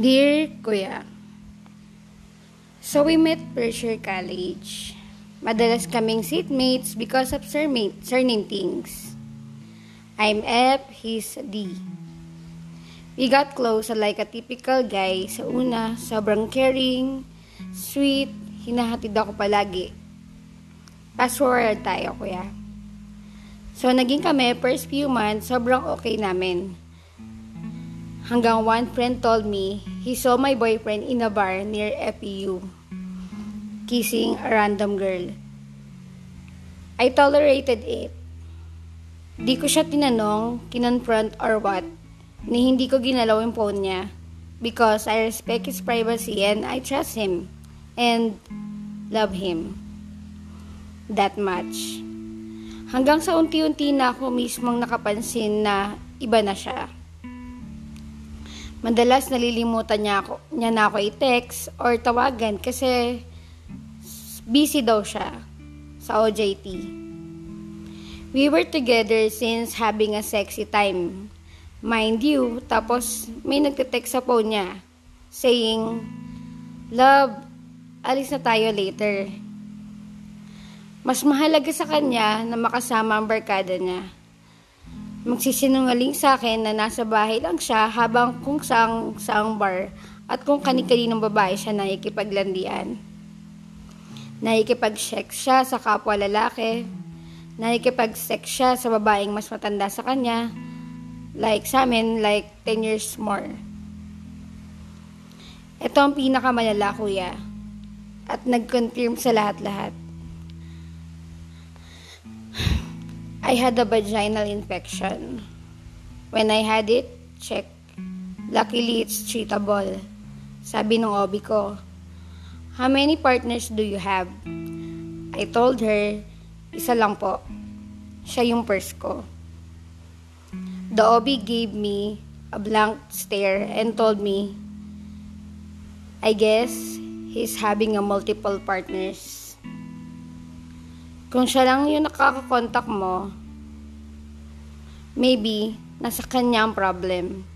Dear Kuya, So we met Berkshire College. Madalas kaming seatmates because of surname, surname things. I'm F, he's D. We got close like a typical guy. Sa una, sobrang caring, sweet, hinahatid ako palagi. Forward tayo, kuya. So, naging kami, first few months, sobrang okay namin. Hanggang one friend told me he saw my boyfriend in a bar near FEU, kissing a random girl. I tolerated it. Di ko siya tinanong, kinonfront or what, ni hindi ko ginalaw yung phone niya because I respect his privacy and I trust him and love him that much. Hanggang sa unti-unti na ako mismong nakapansin na iba na siya. Madalas nalilimutan niya, ako, niya na ako i-text or tawagan kasi busy daw siya sa OJT. We were together since having a sexy time. Mind you, tapos may nagte-text sa phone niya saying, Love, alis na tayo later. Mas mahalaga sa kanya na makasama ang barkada niya. Magsisinungaling sa akin na nasa bahay lang siya habang kung saang saang bar at kung kani-kaninong babae siya nakikipaglandian. Nakikipag-sex siya sa kapwa lalaki. Nakikipag-sex siya sa babaeng mas matanda sa kanya. Like sa amin, like 10 years more. Ito ang pinakamalala, kuya. At nag-confirm sa lahat-lahat. I had a vaginal infection. When I had it, check. Luckily, it's treatable. Sabi ng OB ko, How many partners do you have? I told her, isa lang po. Siya yung first ko. The OB gave me a blank stare and told me, I guess he's having a multiple partners. Kung siya lang yung nakakakontak mo, maybe nasa kanya ang problem.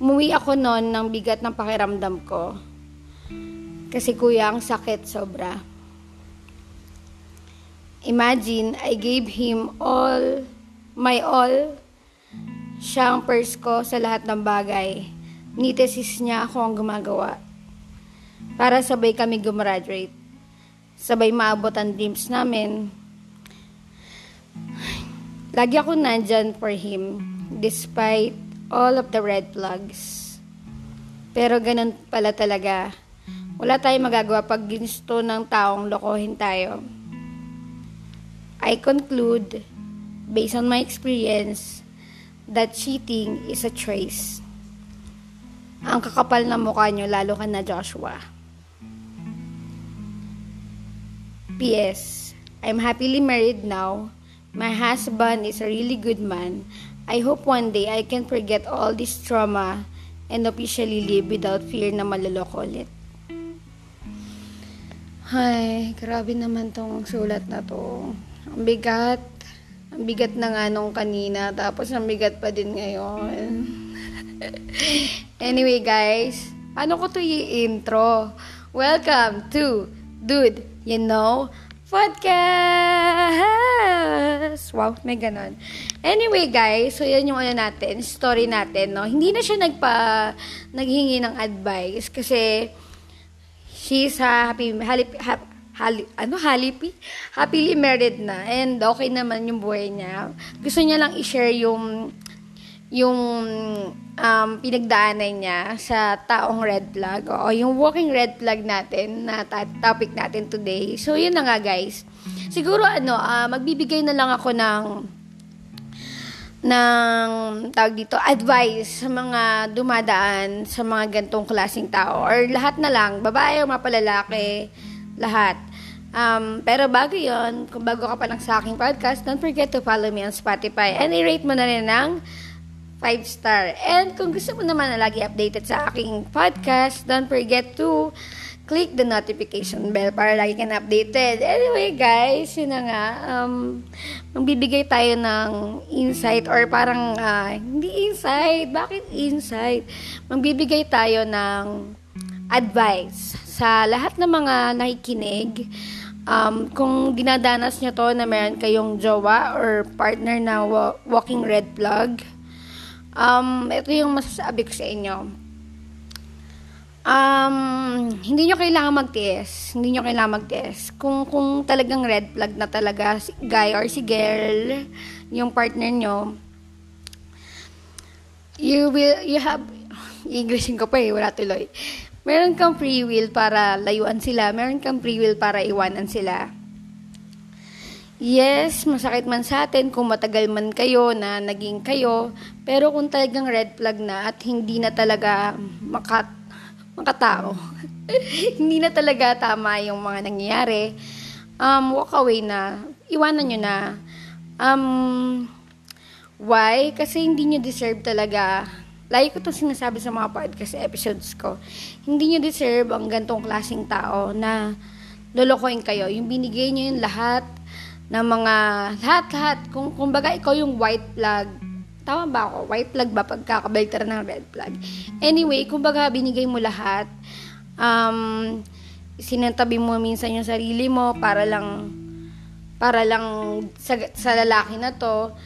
Umuwi ako noon ng bigat ng pakiramdam ko. Kasi kuya, ang sakit sobra. Imagine, I gave him all, my all. Siya ang purse ko sa lahat ng bagay. Nitesis niya ako ang gumagawa. Para sabay kami gumraduate sabay maabot ang dreams namin. Lagi ako nandyan for him, despite all of the red flags. Pero ganun pala talaga. Wala tayong magagawa pag ginusto ng taong lokohin tayo. I conclude, based on my experience, that cheating is a choice. Ang kakapal na mukha nyo, lalo ka na Joshua. P.S. I'm happily married now. My husband is a really good man. I hope one day I can forget all this trauma and officially live without fear na maloloko ulit. Ay, grabe naman tong sulat na to. Ang bigat. Ang bigat na nga nung kanina, tapos ang bigat pa din ngayon. anyway, guys, ano ko to i-intro? Welcome to Dude you know, podcast! Wow, may ganon. Anyway, guys, so yan yung ano natin, story natin, no? Hindi na siya nagpa, naghingi ng advice kasi she's happy, happy, happy Hali, ano, halipi? Happily married na. And okay naman yung buhay niya. Gusto niya lang i-share yung yung um, pinagdaanan niya sa taong red flag o yung walking red flag natin na topic natin today. So, yun na nga guys. Siguro ano, uh, magbibigay na lang ako ng ng tawag dito, advice sa mga dumadaan sa mga gantong klaseng tao or lahat na lang, babae o mapalalaki, lahat. Um, pero bago yon kung bago ka pa lang sa aking podcast, don't forget to follow me on Spotify and i-rate mo na rin ng 5 star. And kung gusto mo naman na lagi updated sa aking podcast, don't forget to click the notification bell para lagi ka updated. Anyway, guys, yun na nga. Um, magbibigay tayo ng insight or parang, uh, hindi insight. Bakit insight? Magbibigay tayo ng advice sa lahat ng mga nakikinig. Um, kung dinadanas nyo to na meron kayong jowa or partner na walking red plug, um, ito yung masasabi ko sa inyo Um, hindi nyo kailangan mag-test. Hindi nyo kailangan mag-test. Kung, kung talagang red flag na talaga si guy or si girl, yung partner nyo, you will, you have, Englishin ko pa eh, wala tuloy. Meron kang free will para layuan sila. Meron kang free will para iwanan sila. Yes, masakit man sa atin kung matagal man kayo na naging kayo, pero kung talagang red flag na at hindi na talaga makat mga tao. Hindi na talaga tama yung mga nangyayari. Um, walk away na. Iwanan nyo na. Um, why? Kasi hindi nyo deserve talaga. Lagi ko itong sinasabi sa mga podcast episodes ko. Hindi nyo deserve ang gantong klaseng tao na lolokohin kayo. Yung binigay nyo yung lahat ng mga, lahat-lahat. Kung, kung baga ikaw yung white flag, Tama ba ako? White flag ba pagkakabaligtara ng red flag? Anyway, kumbaga binigay mo lahat. Um, sinantabi mo minsan yung sarili mo para lang para lang sa, sa lalaki na to.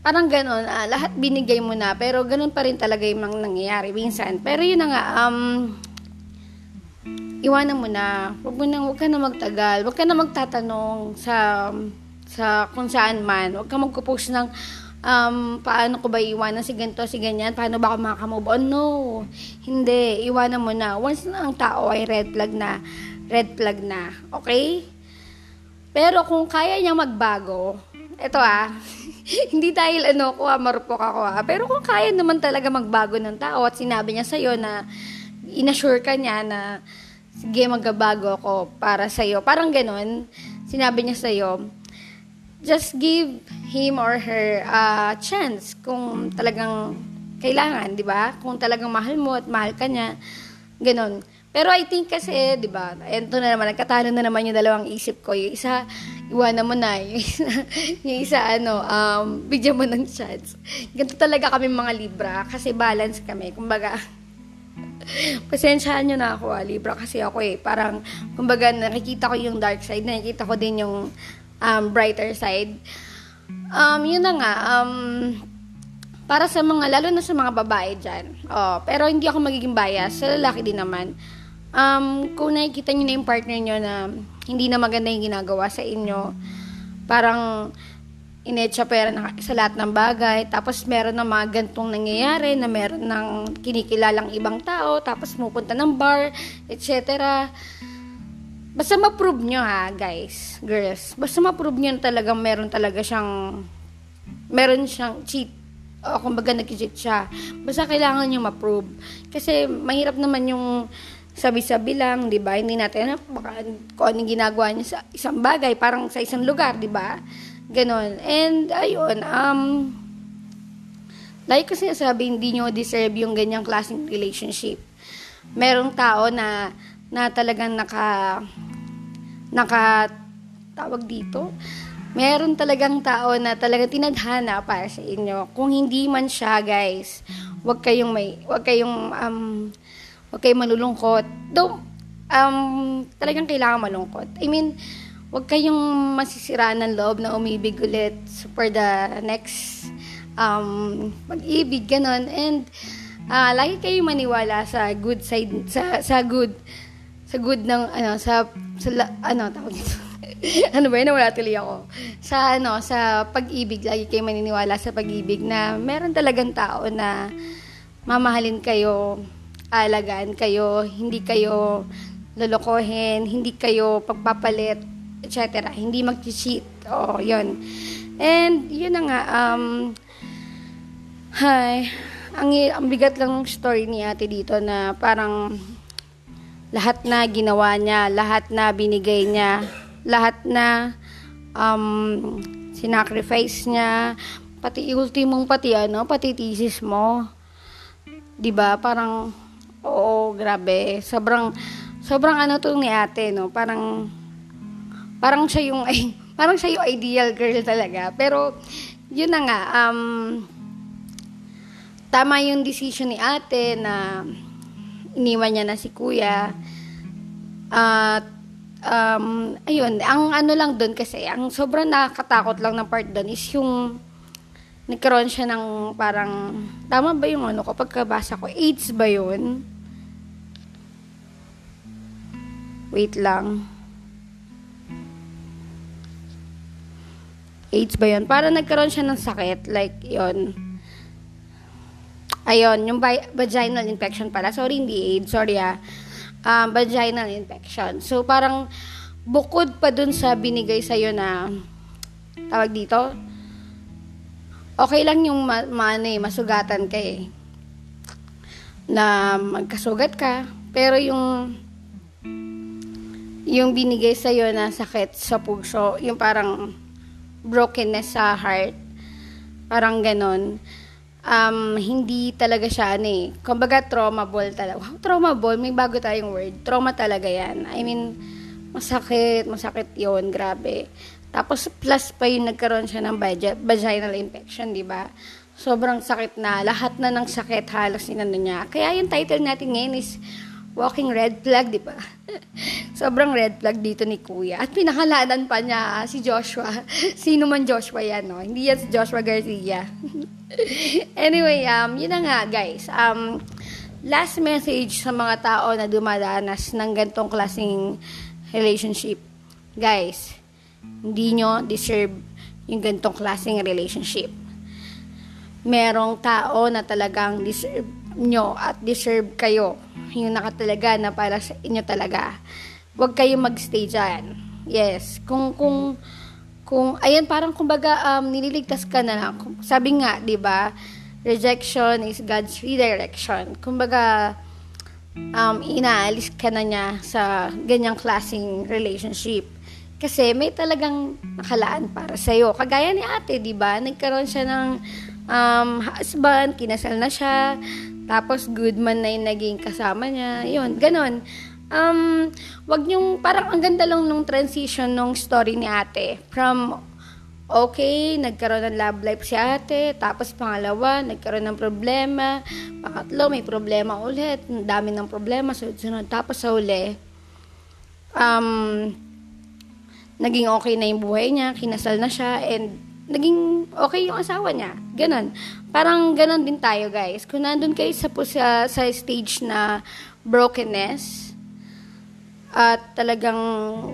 Parang ganun, ah, lahat binigay mo na, pero ganun pa rin talaga yung nangyayari minsan. Pero yun na nga, um, iwanan mo na. Huwag mo na, huwag ka na magtagal. Huwag ka na magtatanong sa, sa kung saan man. Huwag ka magpo-post ng, um, paano ko ba iwanan si ganito, si ganyan, paano ba ako makamove on? No, hindi, iwanan mo na. Once na ang tao ay red flag na, red flag na, okay? Pero kung kaya niya magbago, eto ah, hindi dahil ano ko ah, marupok ako ah, pero kung kaya naman talaga magbago ng tao at sinabi niya sa'yo na, inassure ka niya na, sige magbabago ako para sa'yo, parang ganun, sinabi niya sa'yo, just give him or her a chance kung talagang kailangan, 'di ba? Kung talagang mahal mo at mahal ka niya, ganun. Pero I think kasi, 'di ba? Ito na naman nagkatalo na naman yung dalawang isip ko. Yung isa iwanan mo na, yung isa, yung isa ano, um, bigyan mo ng chance. Ganito talaga kami mga Libra kasi balance kami. Kumbaga, pasensyahan nyo na ako, ah, Libra, kasi ako eh, parang, kumbaga, nakikita ko yung dark side, nakikita ko din yung um, brighter side. Um, yun na nga, um, para sa mga, lalo na sa mga babae dyan. Oh, pero hindi ako magiging bias, sa lalaki din naman. Um, kung nakikita nyo na yung partner nyo na hindi na maganda yung ginagawa sa inyo, parang inetsa pera na sa lahat ng bagay, tapos meron na mga gantong nangyayari, na meron ng kinikilalang ibang tao, tapos pupunta ng bar, etc. Basta ma-prove nyo ha, guys, girls. Basta ma-prove nyo talagang meron talaga siyang, meron siyang cheat. O kumbaga nag-cheat siya. Basta kailangan nyo ma-prove. Kasi mahirap naman yung sabi-sabi lang, di ba? Hindi natin, baka kung anong ginagawa niya sa isang bagay, parang sa isang lugar, di ba? Ganon. And, ayun, um, like ko sinasabi, hindi nyo deserve yung ganyang klaseng relationship. Merong tao na na talagang naka naka tawag dito meron talagang tao na talagang tinadhana para sa inyo kung hindi man siya guys wag kayong may wag kayong um wag kayong malulungkot do um talagang kailangan malungkot i mean wag kayong masisira ng loob na umibig ulit for the next um mag-ibig ganon and uh, lagi kayong maniwala sa good side sa sa good sa good ng ano sa sa ano tawag dito? Ano ba yun? Wala tuloy ako. Sa ano sa pag-ibig lagi kayo maniniwala sa pag-ibig na meron talagang tao na mamahalin kayo alagaan kayo hindi kayo lolokohin hindi kayo pagpapalit etc hindi mag-cheat oh yon and yun na nga um hi ang, ang bigat lang ng story ni ate dito na parang lahat na ginawa niya, lahat na binigay niya, lahat na um, sinacrifice niya, pati ultimong pati ano, pati thesis mo. 'Di ba? Parang oo, grabe. Sobrang sobrang ano to ni ate, no? Parang, parang siya yung, ay, parang siya yung ideal girl talaga. Pero, yun na nga, um, tama yung decision ni ate na iniwan niya na si kuya. At, um, ayun, ang ano lang doon kasi, ang sobrang nakakatakot lang na part doon is yung nagkaroon siya ng parang, tama ba yung ano, kapag kabasa ko, AIDS ba yun? Wait lang. AIDS ba yun? Para nagkaroon siya ng sakit, like, yon Ayun, yung vaginal infection pala. Sorry, hindi AIDS. Sorry ah. Um, vaginal infection. So, parang bukod pa dun sa binigay sa'yo na tawag dito, okay lang yung ma, ma ano, eh, masugatan ka eh. Na magkasugat ka. Pero yung yung binigay sa'yo na sakit sa puso, yung parang brokenness sa heart, parang ganon um, hindi talaga siya ano eh. Kumbaga, traumable talaga. Wow, traumable. May bago tayong word. Trauma talaga yan. I mean, masakit. Masakit yon Grabe. Tapos, plus pa yung nagkaroon siya ng vaginal infection, di ba? Sobrang sakit na. Lahat na ng sakit halos inano niya. Kaya yung title natin ngayon is Walking Red Flag, di ba? Sobrang red flag dito ni Kuya. At pinakalanan pa niya si Joshua. Sino man Joshua yan, no? Hindi yan si Joshua Garcia. anyway, um, yun na nga, guys. Um, last message sa mga tao na dumadanas ng gantong klaseng relationship. Guys, hindi nyo deserve yung gantong klaseng relationship. Merong tao na talagang deserve nyo at deserve kayo yung nakatalaga na para sa inyo talaga. Huwag kayong magstay dyan. Yes. Kung, kung, kung, ayan, parang kumbaga, um, nililigtas ka na lang. Sabi nga, di ba, rejection is God's redirection. Kumbaga, um, inaalis ka na niya sa ganyang klaseng relationship. Kasi may talagang nakalaan para sa'yo. Kagaya ni ate, di ba? Nagkaroon siya ng um, husband, kinasal na siya, tapos good man na yung naging kasama niya. Yun, ganon. Um, wag niyong, parang ang ganda lang nung transition nung story ni ate. From, okay, nagkaroon ng love life si ate. Tapos pangalawa, nagkaroon ng problema. Pangatlo, may problema ulit. Ang dami ng problema, sunod-sunod. Tapos sa uli, um, naging okay na yung buhay niya, kinasal na siya, and naging okay yung asawa niya. Ganon. Parang ganon din tayo, guys. Kung nandun kayo sa, sa, sa stage na brokenness, at talagang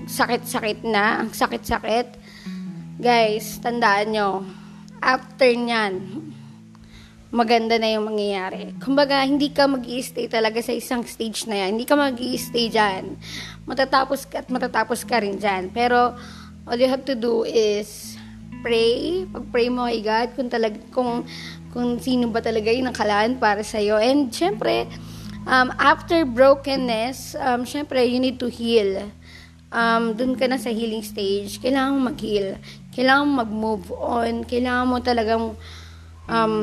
sakit-sakit na, ang sakit-sakit, guys, tandaan nyo, after nyan, maganda na yung mangyayari. Kumbaga, hindi ka mag stay talaga sa isang stage na yan. Hindi ka mag stay dyan. Matatapos ka at matatapos ka rin dyan. Pero, all you have to do is pray, pag-pray mo kay God kung talag kung kung sino ba talaga yung nakalaan para sa iyo. And syempre, um, after brokenness, um, syempre, you need to heal. Um, dun ka na sa healing stage, kailangan mo mag-heal. Kailangan mo mag-move on. Kailangan mo talagang um,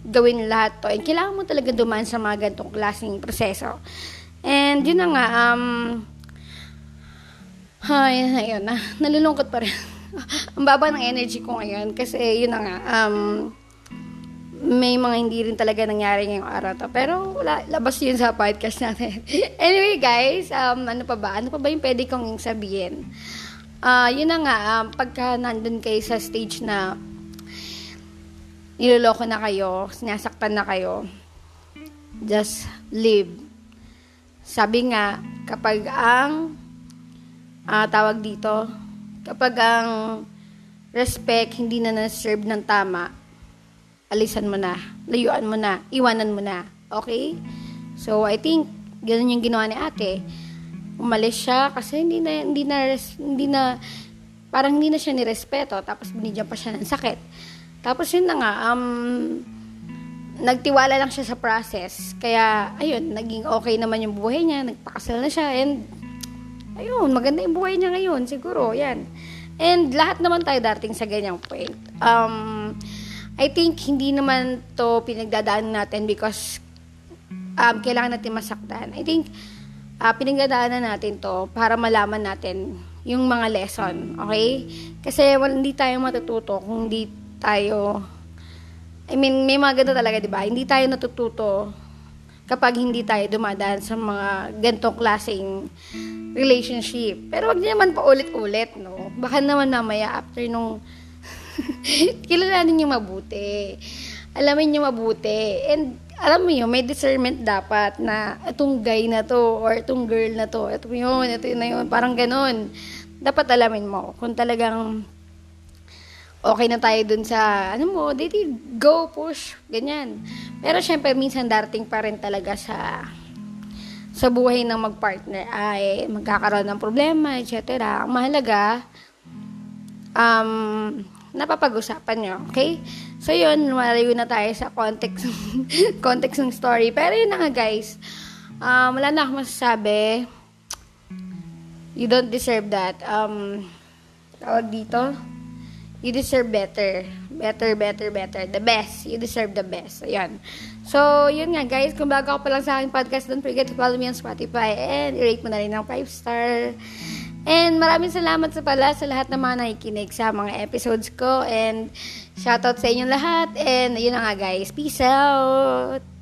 gawin lahat to. And kailangan mo talaga dumaan sa mga ganitong klaseng proseso. And yun na nga, um, ay, ayun na, nalulungkot pa rin. Ang baba ng energy ko ngayon kasi yun na nga, um, may mga hindi rin talaga nangyari ngayong araw to. Pero wala, labas yun sa podcast natin. anyway guys, um, ano pa ba? Ano pa ba yung pwede kong sabihin? Uh, yun na nga, um, pagka nandun kayo sa stage na niloloko na kayo, sinasaktan na kayo, just live. Sabi nga, kapag ang uh, tawag dito, Kapag ang respect hindi na na-serve ng tama, alisan mo na, layuan mo na, iwanan mo na. Okay? So, I think, ganun yung ginawa ni ate. Umalis siya kasi hindi na, hindi na, hindi na, parang hindi na siya nirespeto, tapos binigyan pa siya ng sakit. Tapos yun na nga, um, nagtiwala lang siya sa process. Kaya, ayun, naging okay naman yung buhay niya, nagpakasal na siya, and ayun, maganda yung buhay niya ngayon, siguro, yan. And lahat naman tayo dating sa ganyang point. Um, I think hindi naman to pinagdadaan natin because um, kailangan natin masaktan. I think uh, pinagdadaanan natin to para malaman natin yung mga lesson, okay? Kasi well, hindi tayo matututo kung hindi tayo I mean, may mga ganito talaga, 'di ba? Hindi tayo natututo kapag hindi tayo dumadaan sa mga gantong klaseng relationship. Pero wag naman paulit-ulit, no? Baka naman namaya after nung kilalanin niyo mabuti. Alamin niyo mabuti. And alam mo yun, may discernment dapat na itong guy na to or itong girl na to, ito yun, ito yun na yun, parang ganun. Dapat alamin mo kung talagang okay na tayo dun sa, ano mo, dating go, push, ganyan. Pero syempre, minsan darating pa rin talaga sa sa buhay ng magpartner ay magkakaroon ng problema, etc. Ang mahalaga, um, napapag-usapan nyo, okay? So, yun, lumalayo na tayo sa context, context ng story. Pero yun na nga, guys. Um, wala na akong masasabi. You don't deserve that. Um, tawag dito. You deserve better. Better, better, better. The best. You deserve the best. Ayan. So, yun nga, guys. Kung bago ka pa lang sa aking podcast, don't forget to follow me on Spotify and i-rate mo na rin ng 5 star. And maraming salamat sa pala sa lahat ng mga nakikinig sa mga episodes ko. And shoutout sa inyong lahat. And yun na nga guys. Peace out!